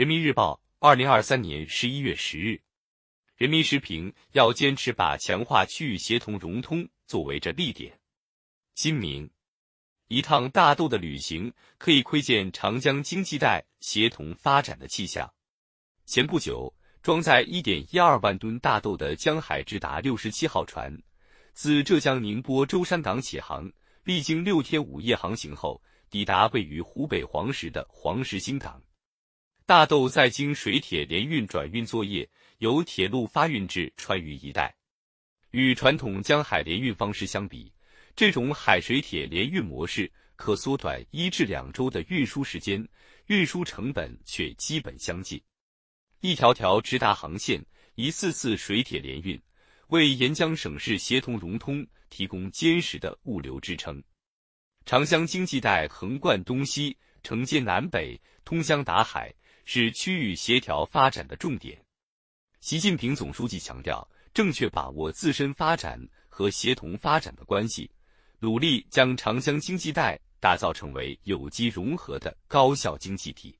人民日报，二零二三年十一月十日。人民时评要坚持把强化区域协同融通作为着力点。今明，一趟大豆的旅行可以窥见长江经济带协同发展的气象。前不久，装载一点一二万吨大豆的江海直达六十七号船，自浙江宁波舟山港起航，历经六天五夜航行后，抵达位于湖北黄石的黄石新港。大豆在经水铁联运转运作业。由铁路发运至川渝一带，与传统江海联运方式相比，这种海水铁联运模式可缩短一至两周的运输时间，运输成本却基本相近。一条条直达航线，一次次水铁联运，为沿江省市协同融通提供坚实的物流支撑。长江经济带横贯东西，承接南北，通江达海，是区域协调发展的重点。习近平总书记强调，正确把握自身发展和协同发展的关系，努力将长江经济带打造成为有机融合的高效经济体。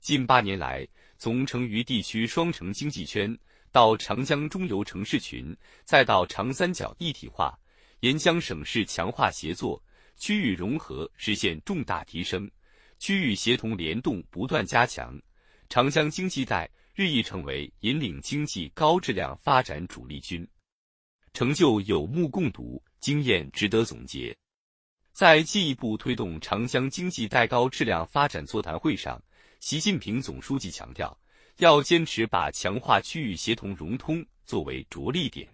近八年来，从成渝地区双城经济圈到长江中游城市群，再到长三角一体化，沿江省市强化协作，区域融合实现重大提升，区域协同联动不断加强，长江经济带。日益成为引领经济高质量发展主力军，成就有目共睹，经验值得总结。在进一步推动长江经济带高质量发展座谈会上，习近平总书记强调，要坚持把强化区域协同融通作为着力点。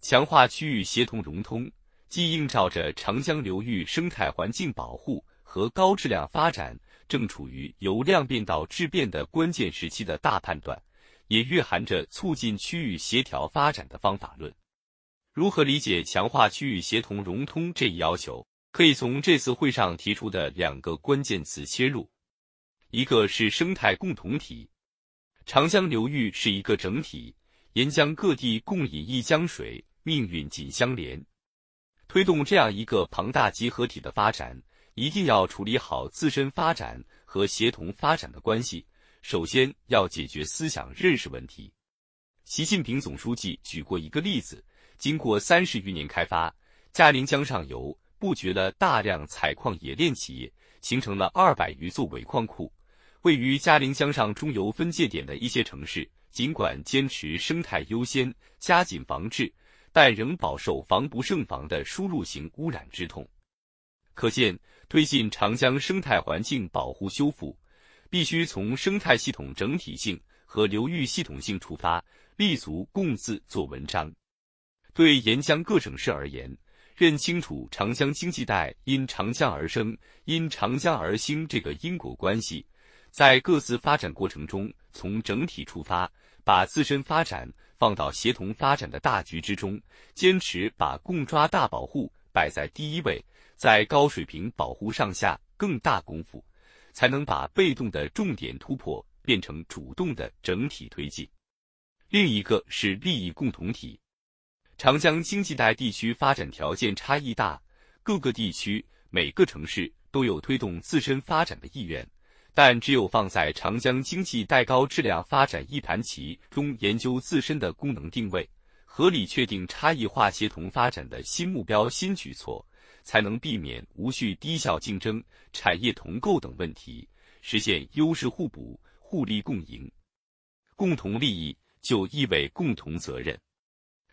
强化区域协同融通，既映照着长江流域生态环境保护和高质量发展。正处于由量变到质变的关键时期的大判断，也蕴含着促进区域协调发展的方法论。如何理解强化区域协同融通这一要求？可以从这次会上提出的两个关键词切入。一个是生态共同体，长江流域是一个整体，沿江各地共饮一江水，命运紧相连。推动这样一个庞大集合体的发展。一定要处理好自身发展和协同发展的关系。首先要解决思想认识问题。习近平总书记举过一个例子：经过三十余年开发，嘉陵江上游布局了大量采矿冶炼企业，形成了二百余座尾矿库。位于嘉陵江上中游分界点的一些城市，尽管坚持生态优先、加紧防治，但仍饱受防不胜防的输入型污染之痛。可见，推进长江生态环境保护修复，必须从生态系统整体性和流域系统性出发，立足共字做文章。对沿江各省市而言，认清楚长江经济带因长江而生、因长江而兴这个因果关系，在各自发展过程中从整体出发，把自身发展放到协同发展的大局之中，坚持把共抓大保护摆在第一位。在高水平保护上下更大功夫，才能把被动的重点突破变成主动的整体推进。另一个是利益共同体。长江经济带地区发展条件差异大，各个地区每个城市都有推动自身发展的意愿，但只有放在长江经济带高质量发展一盘棋中研究自身的功能定位，合理确定差异化协同发展的新目标新举措。才能避免无序低效竞争、产业同构等问题，实现优势互补、互利共赢。共同利益就意味共同责任。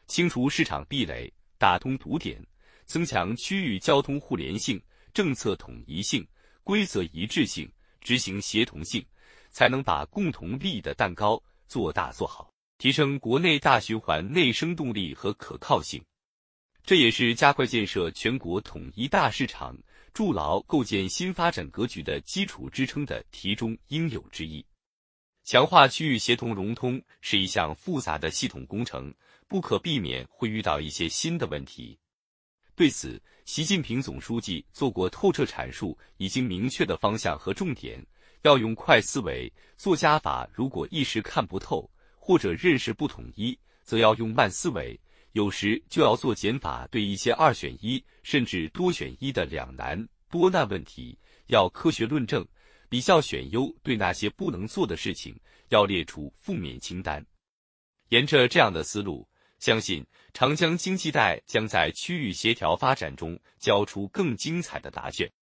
清除市场壁垒，打通堵点，增强区域交通互联性、政策统一性、规则一致性、执行协同性，才能把共同利益的蛋糕做大做好，提升国内大循环内生动力和可靠性。这也是加快建设全国统一大市场、筑牢构建新发展格局的基础支撑的题中应有之义。强化区域协同融通是一项复杂的系统工程，不可避免会遇到一些新的问题。对此，习近平总书记做过透彻阐述，已经明确的方向和重点，要用快思维做加法。如果一时看不透或者认识不统一，则要用慢思维。有时就要做减法，对一些二选一甚至多选一的两难多难问题，要科学论证，比较选优，对那些不能做的事情要列出负面清单。沿着这样的思路，相信长江经济带将在区域协调发展中交出更精彩的答卷。